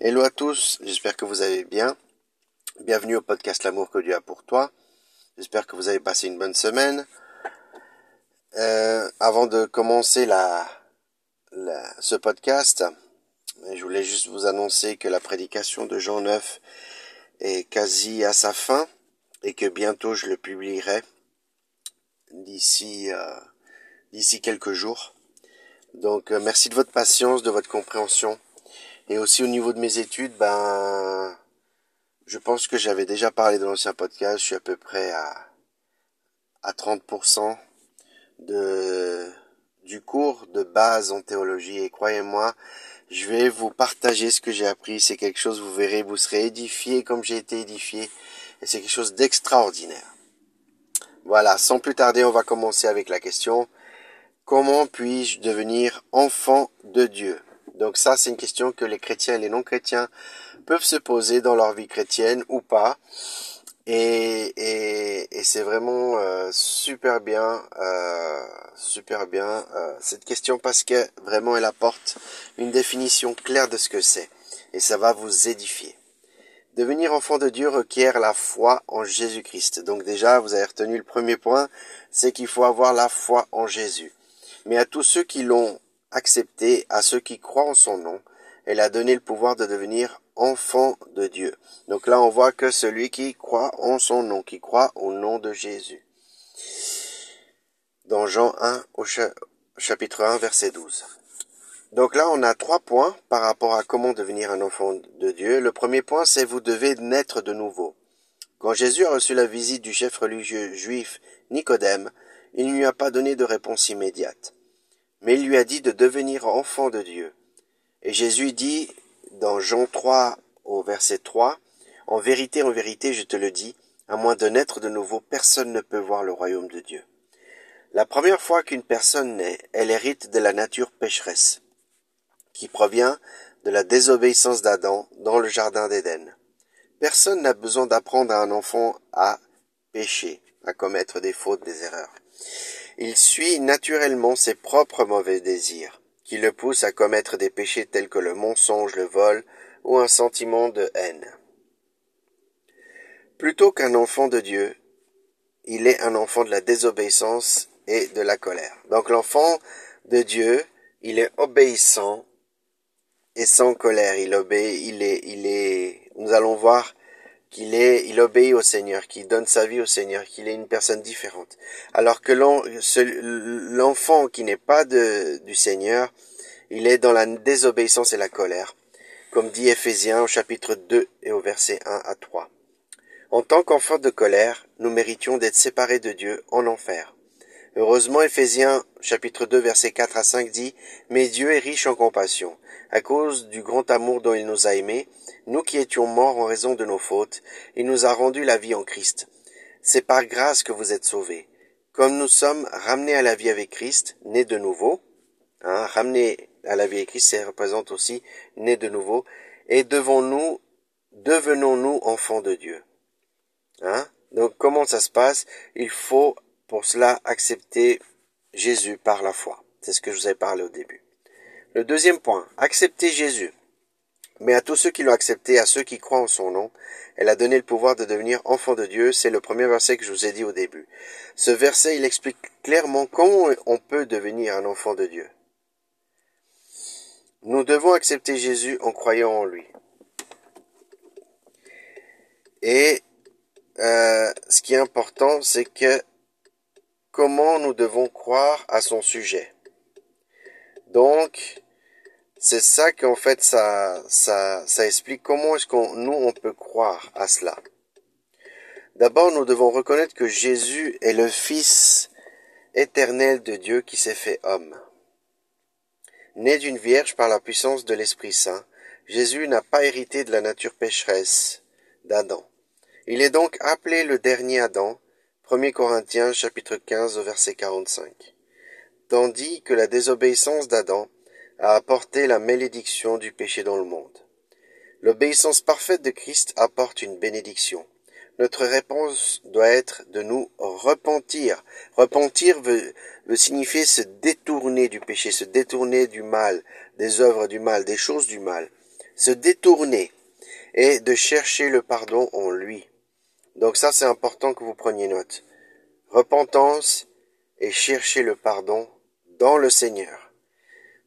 Hello à tous, j'espère que vous allez bien. Bienvenue au podcast L'amour que Dieu a pour toi. J'espère que vous avez passé une bonne semaine. Euh, avant de commencer la, ce podcast, je voulais juste vous annoncer que la prédication de Jean 9 est quasi à sa fin et que bientôt je le publierai d'ici euh, d'ici quelques jours. Donc euh, merci de votre patience, de votre compréhension. Et aussi au niveau de mes études, ben je pense que j'avais déjà parlé de l'ancien podcast, je suis à peu près à à 30% de du cours de base en théologie. Et croyez-moi, je vais vous partager ce que j'ai appris, c'est quelque chose vous verrez, vous serez édifié comme j'ai été édifié. Et c'est quelque chose d'extraordinaire. Voilà, sans plus tarder, on va commencer avec la question. Comment puis-je devenir enfant de Dieu? Donc ça, c'est une question que les chrétiens et les non-chrétiens peuvent se poser dans leur vie chrétienne ou pas. Et, c'est vraiment euh, super bien, euh, super bien euh, cette question parce que vraiment elle apporte une définition claire de ce que c'est et ça va vous édifier. Devenir enfant de Dieu requiert la foi en Jésus-Christ. Donc déjà, vous avez retenu le premier point, c'est qu'il faut avoir la foi en Jésus mais à tous ceux qui l'ont accepté, à ceux qui croient en son nom, elle a donné le pouvoir de devenir enfant de Dieu. Donc là, on voit que celui qui croit en son nom, qui croit au nom de Jésus. Dans Jean 1, au chapitre 1, verset 12. Donc là, on a trois points par rapport à comment devenir un enfant de Dieu. Le premier point, c'est vous devez naître de nouveau. Quand Jésus a reçu la visite du chef religieux juif Nicodème, il ne lui a pas donné de réponse immédiate, mais il lui a dit de devenir enfant de Dieu. Et Jésus dit dans Jean 3 au verset 3, En vérité, en vérité, je te le dis, à moins de naître de nouveau, personne ne peut voir le royaume de Dieu. La première fois qu'une personne naît, elle hérite de la nature pécheresse, qui provient de la désobéissance d'Adam dans le jardin d'Éden. Personne n'a besoin d'apprendre à un enfant à pécher, à commettre des fautes, des erreurs. Il suit naturellement ses propres mauvais désirs, qui le poussent à commettre des péchés tels que le mensonge, le vol ou un sentiment de haine. Plutôt qu'un enfant de Dieu, il est un enfant de la désobéissance et de la colère. Donc l'enfant de Dieu, il est obéissant et sans colère. Il obéit, il est, il est, nous allons voir qu'il est, il obéit au Seigneur, qu'il donne sa vie au Seigneur, qu'il est une personne différente. Alors que l'enfant qui n'est pas du Seigneur, il est dans la désobéissance et la colère, comme dit Ephésiens au chapitre 2 et au verset 1 à 3. En tant qu'enfant de colère, nous méritions d'être séparés de Dieu en enfer. Heureusement, Ephésiens chapitre 2 verset 4 à 5 dit, Mais Dieu est riche en compassion. À cause du grand amour dont il nous a aimés, nous qui étions morts en raison de nos fautes, il nous a rendu la vie en Christ. C'est par grâce que vous êtes sauvés. Comme nous sommes ramenés à la vie avec Christ, nés de nouveau, hein, ramenés à la vie avec Christ, ça représente aussi nés de nouveau, et devons-nous, devenons-nous enfants de Dieu. Hein? Donc comment ça se passe? Il faut pour cela accepter Jésus par la foi. C'est ce que je vous ai parlé au début. Le deuxième point, accepter Jésus. Mais à tous ceux qui l'ont accepté, à ceux qui croient en son nom, elle a donné le pouvoir de devenir enfant de Dieu. C'est le premier verset que je vous ai dit au début. Ce verset, il explique clairement comment on peut devenir un enfant de Dieu. Nous devons accepter Jésus en croyant en lui. Et euh, ce qui est important, c'est que comment nous devons croire à son sujet. Donc, c'est ça qu'en fait ça, ça, ça explique comment est-ce qu'on nous on peut croire à cela. D'abord, nous devons reconnaître que Jésus est le Fils éternel de Dieu qui s'est fait homme. Né d'une vierge par la puissance de l'Esprit Saint, Jésus n'a pas hérité de la nature pécheresse d'Adam. Il est donc appelé le dernier Adam, 1 Corinthiens chapitre 15 au verset 45. Tandis que la désobéissance d'Adam a apporté la malédiction du péché dans le monde. L'obéissance parfaite de Christ apporte une bénédiction. Notre réponse doit être de nous repentir. Repentir veut, signifier se détourner du péché, se détourner du mal, des œuvres du mal, des choses du mal. se détourner et de chercher le pardon en lui. Donc ça, c'est important que vous preniez note. Repentance et chercher le pardon dans le Seigneur.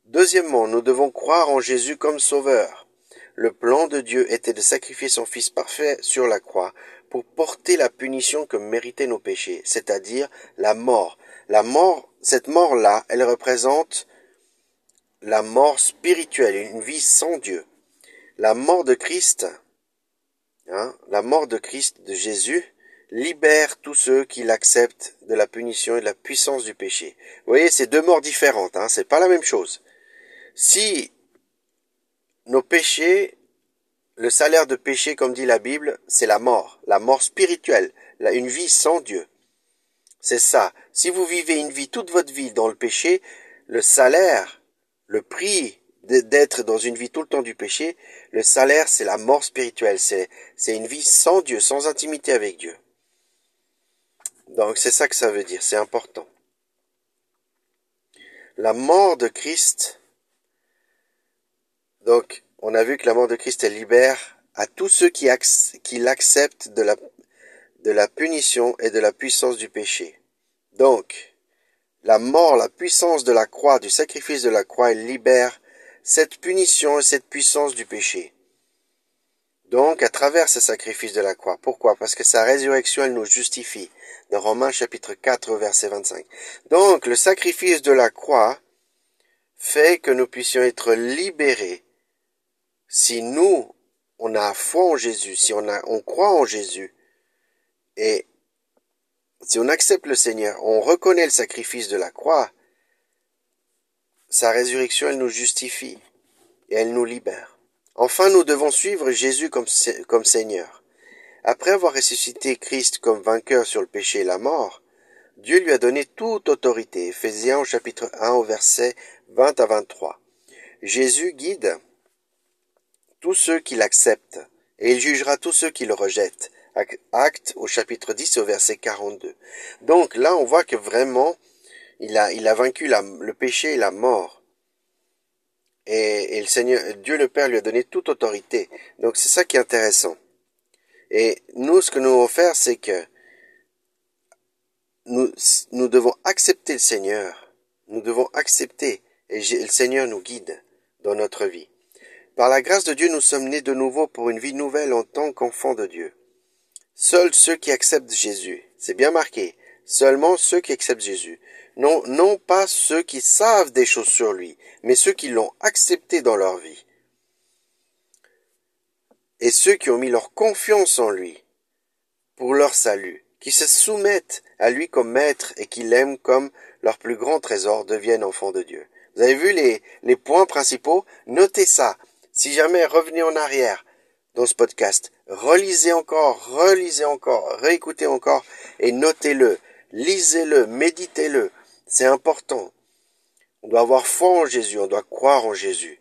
Deuxièmement, nous devons croire en Jésus comme Sauveur. Le plan de Dieu était de sacrifier son Fils parfait sur la croix pour porter la punition que méritaient nos péchés, c'est-à-dire la mort. La mort, cette mort-là, elle représente la mort spirituelle, une vie sans Dieu. La mort de Christ, hein, la mort de Christ, de Jésus, libère tous ceux qui l'acceptent de la punition et de la puissance du péché. Vous voyez, c'est deux morts différentes, hein, c'est pas la même chose. Si nos péchés, le salaire de péché, comme dit la Bible, c'est la mort, la mort spirituelle, une vie sans Dieu. C'est ça. Si vous vivez une vie toute votre vie dans le péché, le salaire, le prix d'être dans une vie tout le temps du péché, le salaire, c'est la mort spirituelle, c'est, une vie sans Dieu, sans intimité avec Dieu. Donc c'est ça que ça veut dire, c'est important. La mort de Christ, donc on a vu que la mort de Christ, elle libère à tous ceux qui, l'acceptent de la, de la punition et de la puissance du péché. Donc, la mort, la puissance de la croix, du sacrifice de la croix, elle libère cette punition et cette puissance du péché. Donc, à travers ce sacrifice de la croix. Pourquoi? Parce que sa résurrection, elle nous justifie dans Romains chapitre 4 verset 25. Donc le sacrifice de la croix fait que nous puissions être libérés si nous, on a foi en Jésus, si on, a, on croit en Jésus, et si on accepte le Seigneur, on reconnaît le sacrifice de la croix, sa résurrection, elle nous justifie et elle nous libère. Enfin, nous devons suivre Jésus comme, comme Seigneur. Après avoir ressuscité Christ comme vainqueur sur le péché et la mort, Dieu lui a donné toute autorité. Ephésiens au chapitre 1 au verset 20 à 23. Jésus guide tous ceux qui l'acceptent et il jugera tous ceux qui le rejettent. Acte au chapitre 10 au verset 42. Donc là, on voit que vraiment, il a, il a vaincu le péché et la mort. Et, et le Seigneur, Dieu le Père lui a donné toute autorité. Donc c'est ça qui est intéressant. Et nous, ce que nous devons faire, c'est que nous, nous devons accepter le Seigneur. Nous devons accepter et le Seigneur nous guide dans notre vie. Par la grâce de Dieu, nous sommes nés de nouveau pour une vie nouvelle en tant qu'enfants de Dieu. Seuls ceux qui acceptent Jésus, c'est bien marqué, seulement ceux qui acceptent Jésus, non, non pas ceux qui savent des choses sur lui, mais ceux qui l'ont accepté dans leur vie et ceux qui ont mis leur confiance en lui pour leur salut, qui se soumettent à lui comme maître et qui l'aiment comme leur plus grand trésor deviennent enfants de Dieu. Vous avez vu les, les points principaux? Notez ça. Si jamais revenez en arrière dans ce podcast, relisez encore, relisez encore, réécoutez encore et notez-le, lisez-le, méditez-le. C'est important. On doit avoir foi en Jésus, on doit croire en Jésus.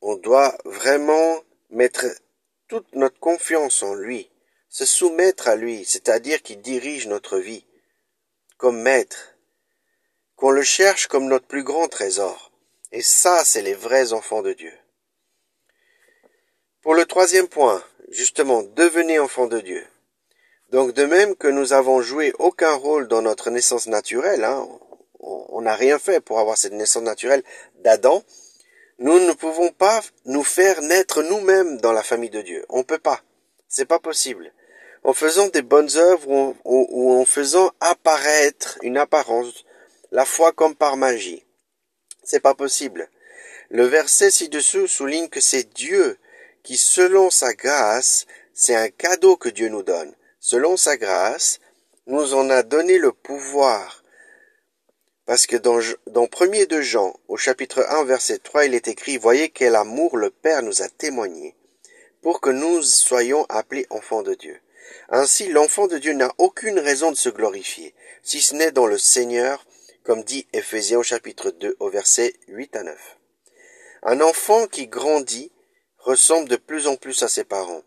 On doit vraiment mettre toute notre confiance en lui, se soumettre à lui, c'est-à-dire qu'il dirige notre vie, comme maître, qu'on le cherche comme notre plus grand trésor. Et ça, c'est les vrais enfants de Dieu. Pour le troisième point, justement, devenez enfants de Dieu. Donc de même que nous avons joué aucun rôle dans notre naissance naturelle, hein, on n'a rien fait pour avoir cette naissance naturelle d'Adam, nous ne pouvons pas nous faire naître nous-mêmes dans la famille de Dieu. On ne peut pas. C'est pas possible. En faisant des bonnes œuvres ou, en faisant apparaître une apparence, la foi comme par magie. C'est pas possible. Le verset ci-dessous souligne que c'est Dieu qui, selon sa grâce, c'est un cadeau que Dieu nous donne. Selon sa grâce, nous en a donné le pouvoir parce que dans, dans 1 de Jean, au chapitre 1, verset 3, il est écrit, Voyez quel amour le Père nous a témoigné, pour que nous soyons appelés enfants de Dieu. Ainsi, l'enfant de Dieu n'a aucune raison de se glorifier, si ce n'est dans le Seigneur, comme dit Ephésiens au chapitre 2, au verset 8 à 9. Un enfant qui grandit ressemble de plus en plus à ses parents.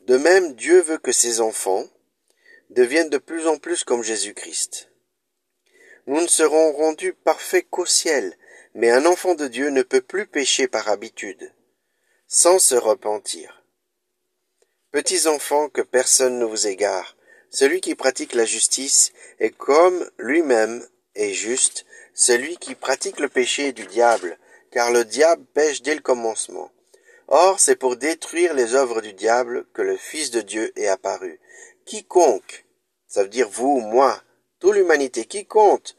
De même, Dieu veut que ses enfants deviennent de plus en plus comme Jésus-Christ. Nous ne serons rendus parfaits qu'au ciel, mais un enfant de Dieu ne peut plus pécher par habitude. sans se repentir. Petits enfants, que personne ne vous égare. Celui qui pratique la justice est comme lui-même est juste, celui qui pratique le péché du diable, car le diable pêche dès le commencement. Or, c'est pour détruire les œuvres du diable que le Fils de Dieu est apparu. Quiconque, ça veut dire vous, moi, toute l'humanité, quiconque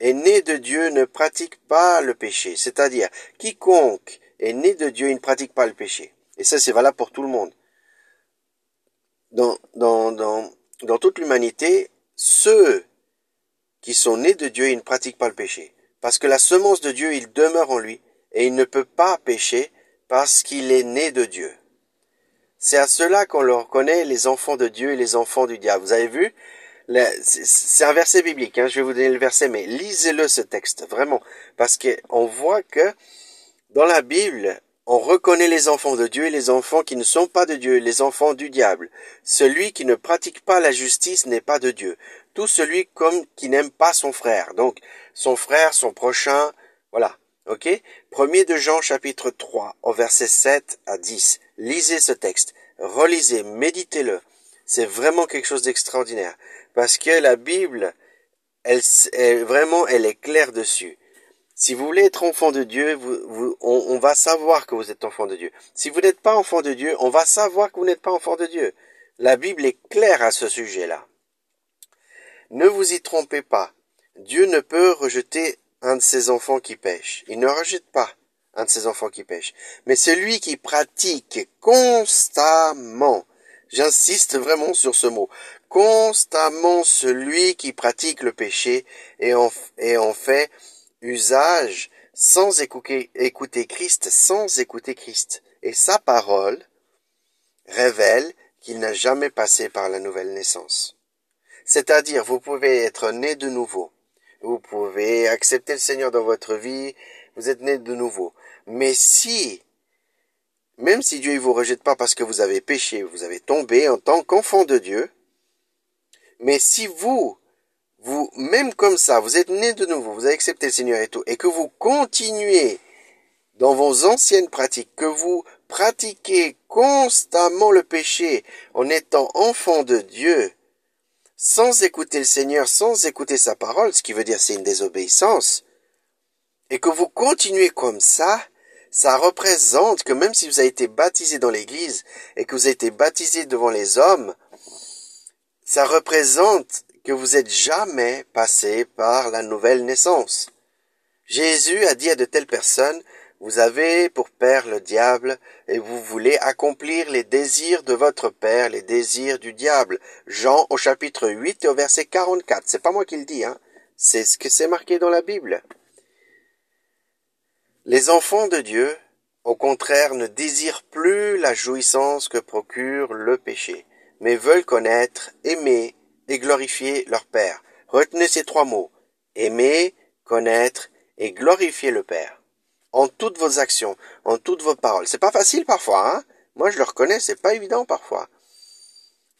est né de Dieu ne pratique pas le péché. C'est-à-dire, quiconque est né de Dieu, il ne pratique pas le péché. Et ça, c'est valable pour tout le monde. Dans, dans, dans, dans toute l'humanité, ceux qui sont nés de Dieu, ne pratiquent pas le péché. Parce que la semence de Dieu, il demeure en lui, et il ne peut pas pécher parce qu'il est né de Dieu. C'est à cela qu'on le reconnaît les enfants de Dieu et les enfants du diable. Vous avez vu? C'est un verset biblique, hein, je vais vous donner le verset, mais lisez-le ce texte, vraiment. Parce qu'on voit que dans la Bible, on reconnaît les enfants de Dieu et les enfants qui ne sont pas de Dieu, les enfants du diable. Celui qui ne pratique pas la justice n'est pas de Dieu. Tout celui comme qui n'aime pas son frère. Donc, son frère, son prochain, voilà. Ok? Premier de Jean chapitre 3 au verset 7 à 10. Lisez ce texte. Relisez, méditez-le. C'est vraiment quelque chose d'extraordinaire. Parce que la Bible, elle, elle, vraiment, elle est claire dessus. Si vous voulez être enfant de Dieu, vous, on, on, va savoir que vous êtes enfant de Dieu. Si vous n'êtes pas enfant de Dieu, on va savoir que vous n'êtes pas enfant de Dieu. La Bible est claire à ce sujet-là. Ne vous y trompez pas. Dieu ne peut rejeter un de ses enfants qui pêche. Il ne rejette pas un de ses enfants qui pêche. Mais celui qui pratique constamment, j'insiste vraiment sur ce mot, constamment celui qui pratique le péché et en, fait usage sans écouter, écouter Christ, sans écouter Christ. Et sa parole révèle qu'il n'a jamais passé par la nouvelle naissance. C'est-à-dire, vous pouvez être né de nouveau. Vous pouvez accepter le Seigneur dans votre vie. Vous êtes né de nouveau. Mais si, même si Dieu ne vous rejette pas parce que vous avez péché, vous avez tombé en tant qu'enfant de Dieu, mais si vous, vous, même comme ça, vous êtes né de nouveau, vous avez accepté le Seigneur et tout, et que vous continuez dans vos anciennes pratiques, que vous pratiquez constamment le péché en étant enfant de Dieu, sans écouter le Seigneur, sans écouter sa parole, ce qui veut dire c'est une désobéissance, et que vous continuez comme ça, ça représente que même si vous avez été baptisé dans l'église et que vous avez été baptisé devant les hommes, ça représente que vous êtes jamais passé par la nouvelle naissance. Jésus a dit à de telles personnes, vous avez pour père le diable et vous voulez accomplir les désirs de votre père, les désirs du diable. Jean au chapitre 8 et au verset 44. C'est pas moi qui le dis, hein. C'est ce que c'est marqué dans la Bible. Les enfants de Dieu, au contraire, ne désirent plus la jouissance que procure le péché, mais veulent connaître, aimer et glorifier leur Père. Retenez ces trois mots. Aimer, connaître et glorifier le Père. En toutes vos actions, en toutes vos paroles. C'est pas facile parfois, hein. Moi, je le reconnais, c'est pas évident parfois.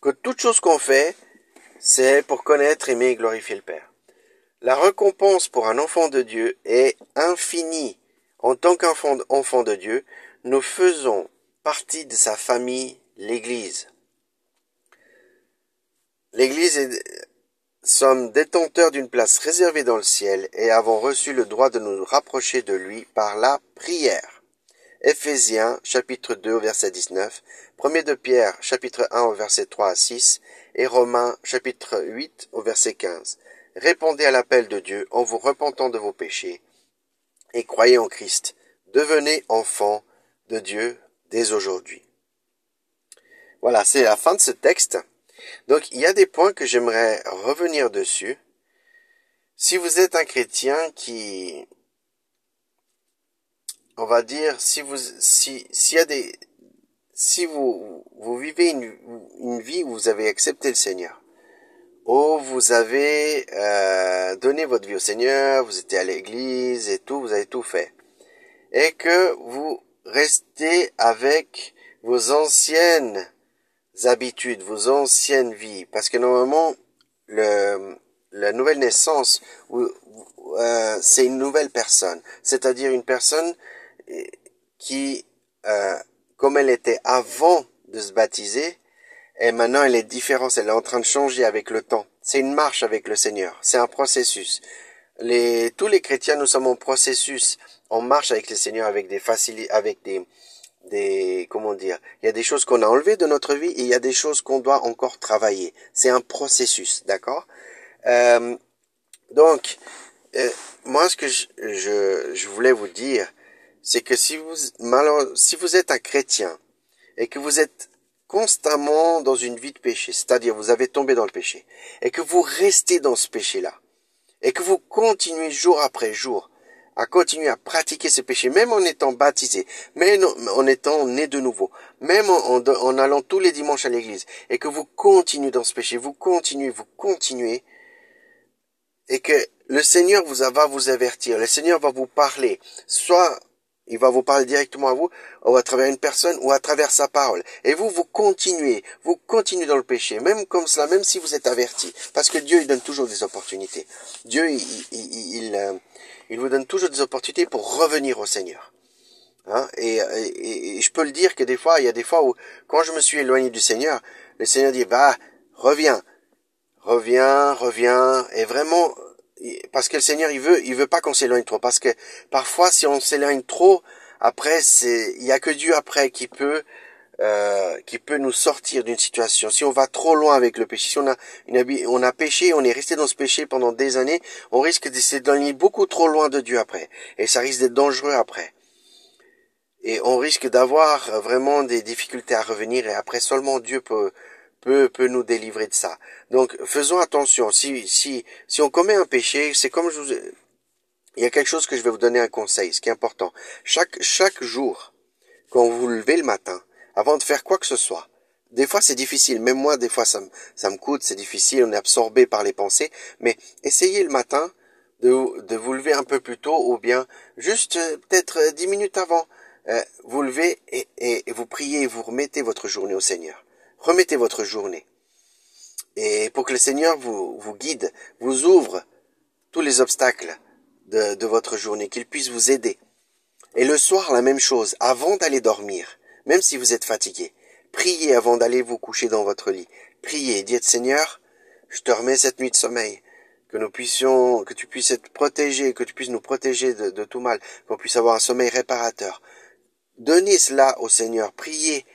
Que toute chose qu'on fait, c'est pour connaître, aimer et glorifier le Père. La récompense pour un enfant de Dieu est infinie. En tant qu'enfant enfant de Dieu, nous faisons partie de sa famille, l'Église. L'Église est, sommes détenteurs d'une place réservée dans le ciel et avons reçu le droit de nous rapprocher de lui par la prière. Éphésiens chapitre 2 verset 19, 1 de Pierre chapitre 1 au verset 3 à 6 et Romains chapitre 8 au verset 15. Répondez à l'appel de Dieu en vous repentant de vos péchés et croyez en Christ. Devenez enfants de Dieu dès aujourd'hui. Voilà, c'est la fin de ce texte. Donc il y a des points que j'aimerais revenir dessus. Si vous êtes un chrétien qui, on va dire, si vous, si, s'il y a des, si vous, vous vivez une, une vie où vous avez accepté le Seigneur, où vous avez euh, donné votre vie au Seigneur, vous étiez à l'église et tout, vous avez tout fait, et que vous restez avec vos anciennes habitudes, vos anciennes vies, parce que normalement, le, la nouvelle naissance, euh, c'est une nouvelle personne, c'est-à-dire une personne euh, qui, euh, comme elle était avant de se baptiser, et maintenant elle est différente, elle est en train de changer avec le temps. C'est une marche avec le Seigneur, c'est un processus. Les, tous les chrétiens, nous sommes en processus, on marche avec le Seigneur avec des facilités, avec des, des, comment dire, il y a des choses qu'on a enlevées de notre vie et il y a des choses qu'on doit encore travailler. C'est un processus, d'accord? Euh, Donc, euh, moi, ce que je, je, je voulais vous dire, c'est que si vous, si vous êtes un chrétien et que vous êtes constamment dans une vie de péché, c'est-à-dire vous avez tombé dans le péché, et que vous restez dans ce péché-là, et que vous continuez jour après jour à continuer à pratiquer ce péché, même en étant baptisé, même en étant né de nouveau, même en, allant tous les dimanches à l'église, et que vous continuez dans ce péché, vous continuez, vous continuez, et que le Seigneur vous va vous avertir, le Seigneur va vous parler, soit il va vous parler directement à vous, ou à travers une personne, ou à travers sa parole. Et vous, vous continuez, vous continuez dans le péché, même comme cela, même si vous êtes averti. Parce que Dieu, il donne toujours des opportunités. Dieu, il, il, il, euh, il vous donne toujours des opportunités pour revenir au Seigneur. Hein? Et, et, je peux le dire que des fois, il y a des fois où, quand je me suis éloigné du Seigneur, le Seigneur dit, bah, reviens, reviens, reviens, et vraiment, parce que le Seigneur, il veut, il veut pas qu'on s'éloigne trop, parce que parfois, si on s'éloigne trop, après, c'est, il y a que Dieu après qui peut, euh, qui peut nous sortir d'une situation. Si on va trop loin avec le péché, si on a, on a péché, on est resté dans ce péché pendant des années, on risque de s'éloigner beaucoup trop loin de Dieu après, et ça risque d'être dangereux après. Et on risque d'avoir vraiment des difficultés à revenir, et après seulement Dieu peut peut, peut nous délivrer de ça. Donc, faisons attention. Si, si, si on commet un péché, c'est comme je vous, il y a quelque chose que je vais vous donner un conseil, ce qui est important. Chaque, chaque jour, quand vous vous levez le matin, avant de faire quoi que ce soit, des fois c'est difficile, même moi des fois ça me, ça me coûte, c'est difficile, on est absorbé par les pensées, mais essayez le matin de, de vous lever un peu plus tôt ou bien juste euh, peut-être euh, dix minutes avant, euh, vous levez et, et, vous priez et vous remettez votre journée au Seigneur. Remettez votre journée. Et pour que le Seigneur vous, vous guide, vous ouvre tous les obstacles de, de votre journée, qu'il puisse vous aider. Et le soir, la même chose, avant d'aller dormir, même si vous êtes fatigué, priez avant d'aller vous coucher dans votre lit. Priez, dites Seigneur, je te remets cette nuit de sommeil, que nous puissions, que tu puisses être protégé, que tu puisses nous protéger de, tout mal, qu'on puisse avoir un sommeil réparateur. Donnez cela au Seigneur, priez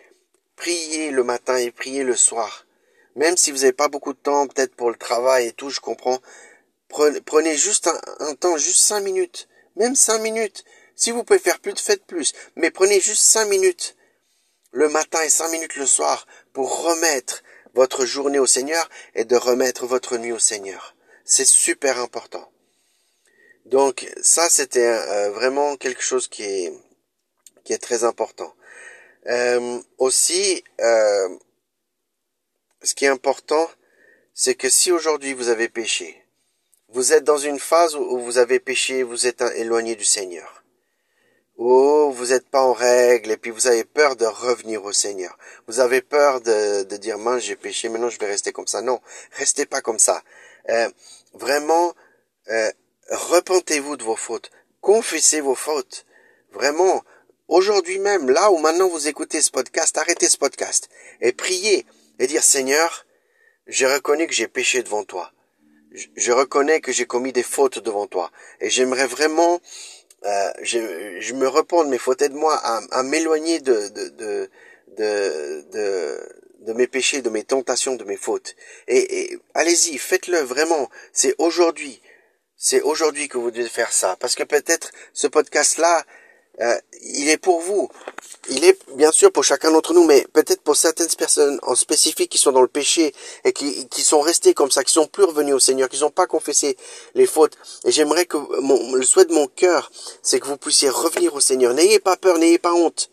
priez le matin et priez le soir. Même si vous n'avez pas beaucoup de temps, peut-être pour le travail et tout, je comprends. Prenez, juste un, temps, juste cinq minutes. Même cinq minutes. Si vous pouvez faire plus, faites plus. Mais prenez juste cinq minutes le matin et cinq minutes le soir pour remettre votre journée au Seigneur et de remettre votre nuit au Seigneur. C'est super important. Donc ça, c'était euh, vraiment quelque chose qui est, très important. Euh, aussi, euh, ce qui est important, c'est que si aujourd'hui vous avez péché, vous êtes dans une phase où vous avez péché, vous êtes éloigné du Seigneur. Ou vous n'êtes pas en règle et puis vous avez peur de revenir au Seigneur. Vous avez peur de, de dire, mince, j'ai péché, maintenant je vais rester comme ça. Non, restez pas comme ça. Euh, vraiment, euh, repentez-vous de vos fautes. Confessez vos fautes. Vraiment, Aujourd'hui même, là où maintenant vous écoutez ce podcast, arrêtez ce podcast et priez et dire Seigneur, j'ai reconnu que j'ai péché devant toi. Je, reconnais que j'ai commis des fautes devant toi et j'aimerais vraiment, euh, je, je, me repens de mes fautes. Aide-moi à, à m'éloigner de de, de, de, de, de mes péchés, de mes tentations, de mes fautes. Et, et allez-y, faites-le vraiment. C'est aujourd'hui. C'est aujourd'hui que vous devez faire ça. Parce que peut-être ce podcast-là, euh, il est pour vous. Il est bien sûr pour chacun d'entre nous, mais peut-être pour certaines personnes en spécifique qui sont dans le péché et qui, qui sont restés comme ça, qui sont plus revenus au Seigneur, qui n'ont pas confessé les fautes. Et j'aimerais que mon, le souhait de mon cœur, c'est que vous puissiez revenir au Seigneur. N'ayez pas peur, n'ayez pas honte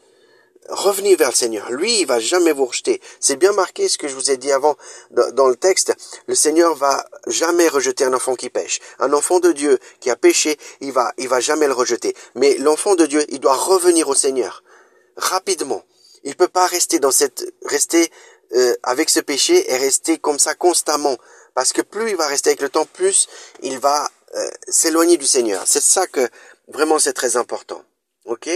revenez vers le Seigneur. Lui, il va jamais vous rejeter. C'est bien marqué ce que je vous ai dit avant dans, le texte. Le Seigneur va jamais rejeter un enfant qui pêche. Un enfant de Dieu qui a péché, il va, il va jamais le rejeter. Mais l'enfant de Dieu, il doit revenir au Seigneur rapidement. Il peut pas rester dans cette, rester euh, avec ce péché et rester comme ça constamment. Parce que plus il va rester avec le temps, plus il va euh, s'éloigner du Seigneur. C'est ça que vraiment c'est très important. Ok?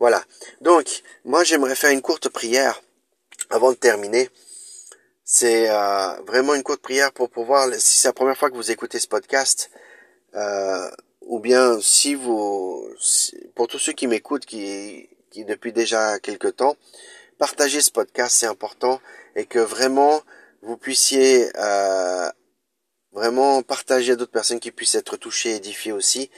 Voilà. Donc, moi j'aimerais faire une courte prière avant de terminer. C'est euh, vraiment une courte prière pour pouvoir, si c'est la première fois que vous écoutez ce podcast, euh, ou bien si vous, pour tous ceux qui m'écoutent, qui, qui depuis déjà quelques temps, partagez ce podcast, c'est important, et que vraiment vous puissiez euh, vraiment partager à d'autres personnes qui puissent être touchées, édifiées aussi.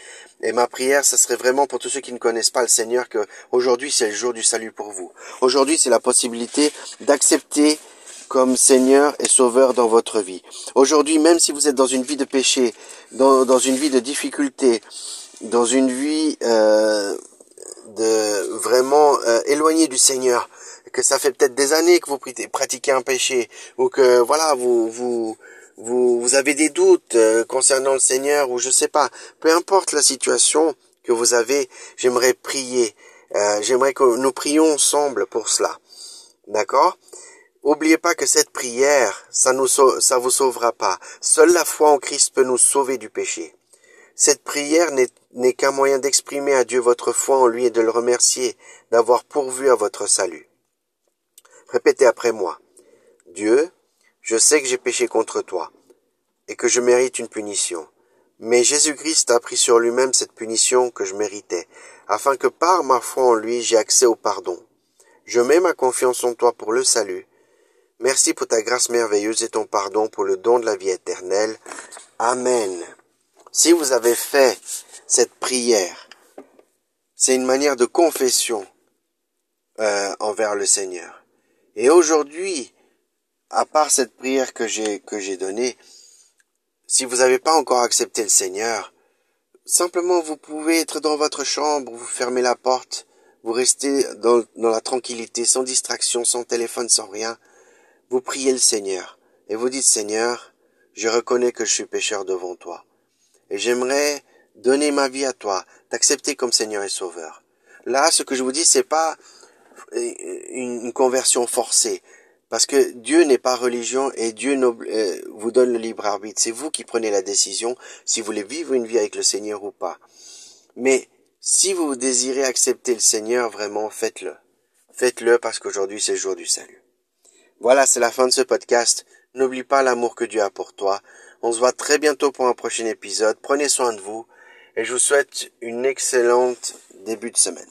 Et ma prière, ce serait vraiment pour tous ceux qui ne connaissent pas le Seigneur que aujourd'hui c'est le jour du salut pour vous. Aujourd'hui c'est la possibilité d'accepter comme Seigneur et Sauveur dans votre vie. Aujourd'hui, même si vous êtes dans une vie de péché, dans, dans une vie de difficulté, dans une vie euh, de vraiment euh, éloignée du Seigneur, que ça fait peut-être des années que vous pratiquez un péché, ou que voilà, vous vous vous, vous avez des doutes euh, concernant le Seigneur, ou je sais pas, peu importe la situation que vous avez, j'aimerais prier. Euh, j'aimerais que nous prions ensemble pour cela. D'accord? Oubliez pas que cette prière, ça nous ça vous sauvera pas. Seule la foi en Christ peut nous sauver du péché. Cette prière n'est qu'un moyen d'exprimer à Dieu votre foi en lui et de le remercier d'avoir pourvu à votre salut. Répétez après moi. Dieu, je sais que j'ai péché contre toi et que je mérite une punition. Mais Jésus-Christ a pris sur lui-même cette punition que je méritais, afin que par ma foi en lui j'ai accès au pardon. Je mets ma confiance en toi pour le salut, Merci pour ta grâce merveilleuse et ton pardon pour le don de la vie éternelle. Amen. Si vous avez fait cette prière, c'est une manière de confession euh, envers le Seigneur. Et aujourd'hui, à part cette prière que j'ai que j'ai donnée, si vous n'avez pas encore accepté le Seigneur, simplement vous pouvez être dans votre chambre, vous fermez la porte, vous restez dans, dans la tranquillité, sans distraction, sans téléphone, sans rien vous priez le Seigneur et vous dites Seigneur, je reconnais que je suis pécheur devant toi et j'aimerais donner ma vie à toi, t'accepter comme Seigneur et Sauveur. Là, ce que je vous dis, c'est pas une conversion forcée, parce que Dieu n'est pas religion et Dieu euh, vous donne le libre arbitre. C'est vous qui prenez la décision si vous voulez vivre une vie avec le Seigneur ou pas. Mais si vous désirez accepter le Seigneur, vraiment, faites-le. Faites-le parce qu'aujourd'hui c'est le jour du salut. Voilà, c'est la fin de ce podcast. N'oublie pas l'amour que Dieu a pour toi. On se voit très bientôt pour un prochain épisode. Prenez soin de vous et je vous souhaite une excellente début de semaine.